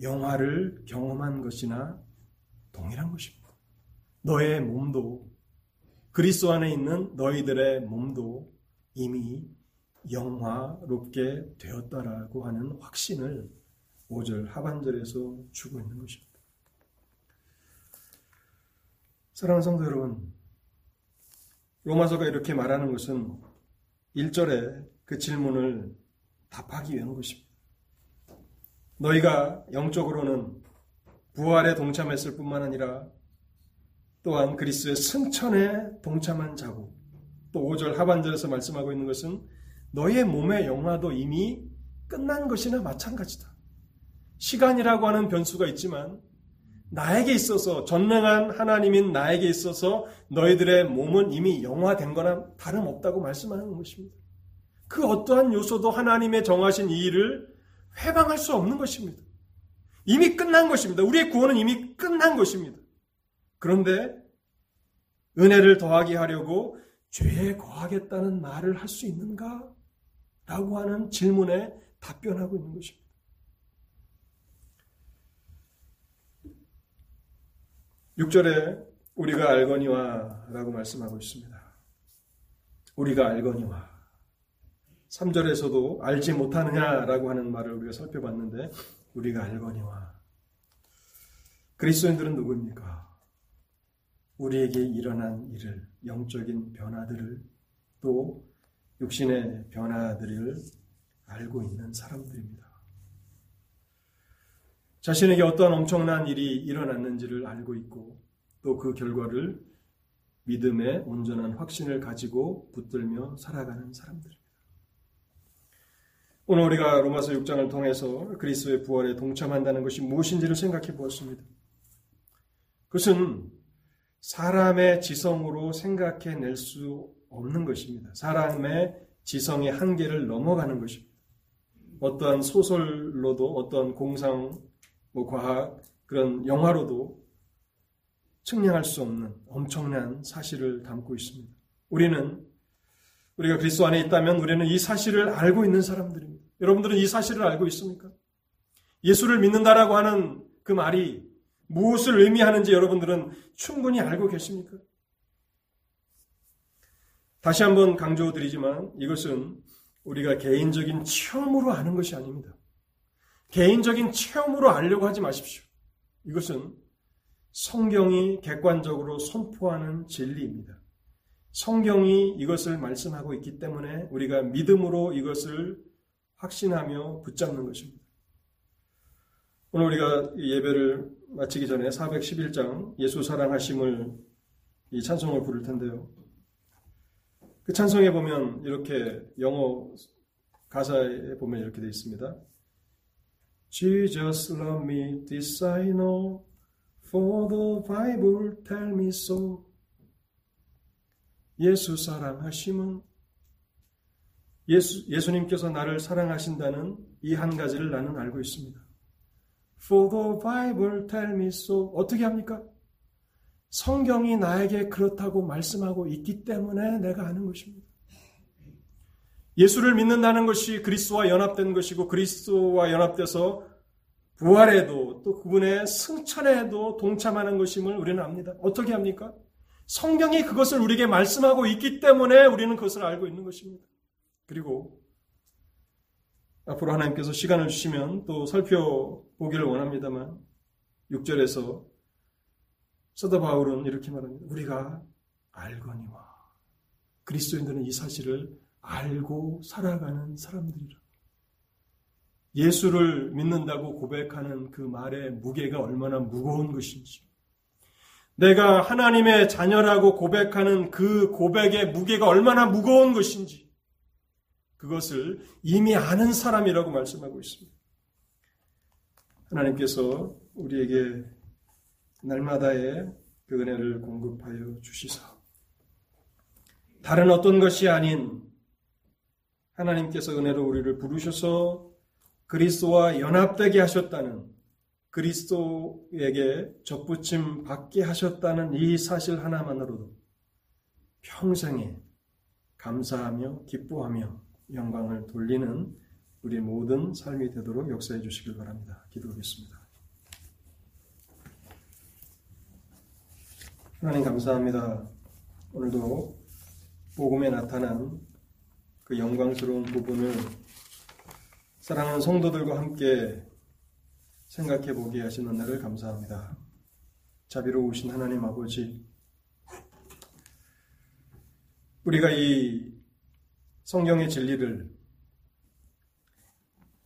A: 영화를 경험한 것이나 동일한 것입니다. 너의 몸도 그리스도 안에 있는 너희들의 몸도 이미 영화롭게 되었다라고 하는 확신을 5절 하반절에서 주고 있는 것입니다. 사랑하는 성도 여러분, 로마서가 이렇게 말하는 것은 1절에 그 질문을 답하기 위한 것입니다. 너희가 영적으로는 부활에 동참했을 뿐만 아니라 또한 그리스의 승천에 동참한 자고 또 5절 하반절에서 말씀하고 있는 것은 너의 몸의 영화도 이미 끝난 것이나 마찬가지다. 시간이라고 하는 변수가 있지만 나에게 있어서 전능한 하나님인 나에게 있어서 너희들의 몸은 이미 영화된 거나 다름없다고 말씀하는 것입니다. 그 어떠한 요소도 하나님의 정하신 이 일을 회방할 수 없는 것입니다. 이미 끝난 것입니다. 우리의 구원은 이미 끝난 것입니다. 그런데 은혜를 더하게 하려고 죄에 거하겠다는 말을 할 수 있는가? 라고 하는 질문에 답변하고 있는 것입니다. 육절에 우리가 알거니와 라고 말씀하고 있습니다. 우리가 알거니와. 3절에서도 알지 못하느냐 라고 하는 말을 우리가 살펴봤는데 우리가 알거니와. 그리스도인들은 누구입니까? 우리에게 일어난 일을 영적인 변화들을 또 육신의 변화들을 알고 있는 사람들입니다. 자신에게 어떠한 엄청난 일이 일어났는지를 알고 있고 또 그 결과를 믿음의 온전한 확신을 가지고 붙들며 살아가는 사람들입니다. 오늘 우리가 로마서 6장을 통해서 그리스도의 부활에 동참한다는 것이 무엇인지를 생각해 보았습니다. 그것은 사람의 지성으로 생각해낼 수 없는 것입니다. 사람의 지성의 한계를 넘어가는 것입니다. 어떠한 소설로도 어떠한 공상, 뭐 과학, 그런 영화로도 측량할 수 없는 엄청난 사실을 담고 있습니다. 우리는 우리가 그리스도 안에 있다면 우리는 이 사실을 알고 있는 사람들입니다. 여러분들은 이 사실을 알고 있습니까? 예수를 믿는다라고 하는 그 말이 무엇을 의미하는지 여러분들은 충분히 알고 계십니까? 다시 한번 강조드리지만 이것은 우리가 개인적인 체험으로 아는 것이 아닙니다. 개인적인 체험으로 알려고 하지 마십시오. 이것은 성경이 객관적으로 선포하는 진리입니다. 성경이 이것을 말씀하고 있기 때문에 우리가 믿음으로 이것을 확신하며 붙잡는 것입니다. 오늘 우리가 예배를 마치기 전에 411장 예수 사랑하심을 이 찬송을 부를 텐데요. 그 찬송에 보면 이렇게 영어 가사에 보면 이렇게 되어 있습니다. Jesus love me, this I know, for the Bible tell me so. 예수 사랑하심은 예수, 예수님께서 나를 사랑하신다는 이 한 가지를 나는 알고 있습니다. For the Bible tell me so. 어떻게 합니까? 성경이 나에게 그렇다고 말씀하고 있기 때문에 내가 아는 것입니다. 예수를 믿는다는 것이 그리스도와 연합된 것이고 그리스도와 연합돼서 부활에도 또 그분의 승천에도 동참하는 것임을 우리는 압니다. 어떻게 합니까? 성경이 그것을 우리에게 말씀하고 있기 때문에 우리는 그것을 알고 있는 것입니다. 그리고 앞으로 하나님께서 시간을 주시면 또 살펴보기를 원합니다만 6절에서 서더 바울은 이렇게 말합니다. 우리가 알거니와 그리스도인들은 이 사실을 알고 살아가는 사람들이라. 예수를 믿는다고 고백하는 그 말의 무게가 얼마나 무거운 것인지, 내가 하나님의 자녀라고 고백하는 그 고백의 무게가 얼마나 무거운 것인지, 그것을 이미 아는 사람이라고 말씀하고 있습니다. 하나님께서 우리에게 날마다의 그 은혜를 공급하여 주시사. 다른 어떤 것이 아닌 하나님께서 은혜로 우리를 부르셔서 그리스도와 연합되게 하셨다는 그리스도에게 접붙임 받게 하셨다는 이 사실 하나만으로도 평생에 감사하며 기뻐하며 영광을 돌리는 우리 모든 삶이 되도록 역사해 주시길 바랍니다. 기도하겠습니다. 하나님 감사합니다. 오늘도 복음에 나타난 그 영광스러운 부분을 사랑하는 성도들과 함께 생각해 보게 하신 은혜를 감사합니다. 자비로우신 하나님 아버지, 우리가 이 성경의 진리를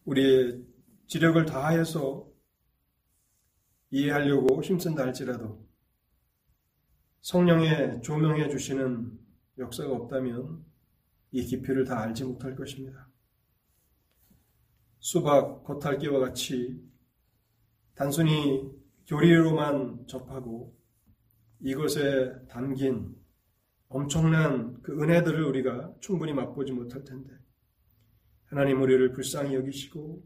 A: 우리의 지력을 다해서 이해하려고 힘쓴다 할지라도 성령의 조명해 주시는 역사가 없다면 이 깊이를 다 알지 못할 것입니다. 수박 겉핥기와 같이 단순히 교리로만 접하고 이것에 담긴 엄청난 그 은혜들을 우리가 충분히 맛보지 못할 텐데 하나님 우리를 불쌍히 여기시고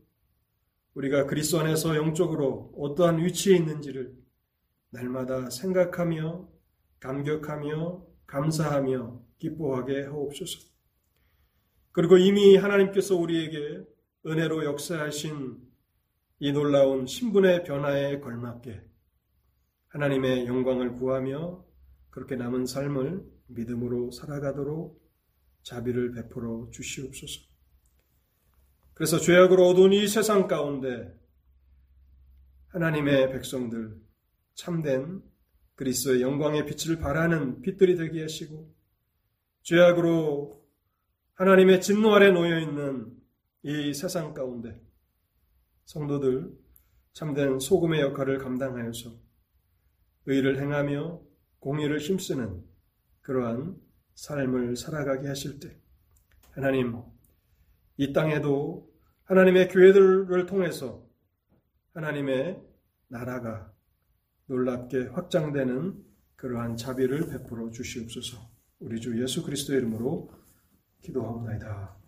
A: 우리가 그리스도 안에서 영적으로 어떠한 위치에 있는지를 날마다 생각하며 감격하며 감사하며 기뻐하게 하옵소서. 그리고 이미 하나님께서 우리에게 은혜로 역사하신 이 놀라운 신분의 변화에 걸맞게 하나님의 영광을 구하며 그렇게 남은 삶을 믿음으로 살아가도록 자비를 베풀어 주시옵소서. 그래서 죄악으로 어두운 이 세상 가운데 하나님의 백성들 참된 그리스도의 영광의 빛을 발하는 빛들이 되게 하시고 죄악으로 하나님의 진노 아래 놓여 있는 이 세상 가운데 성도들 참된 소금의 역할을 감당하여서 의를 행하며 공의를 힘쓰는 그러한 삶을 살아가게 하실 때 하나님 이 땅에도 하나님의 교회들을 통해서 하나님의 나라가 놀랍게 확장되는 그러한 자비를 베풀어 주시옵소서. 우리 주 예수 그리스도의 이름으로 기도하옵나이다.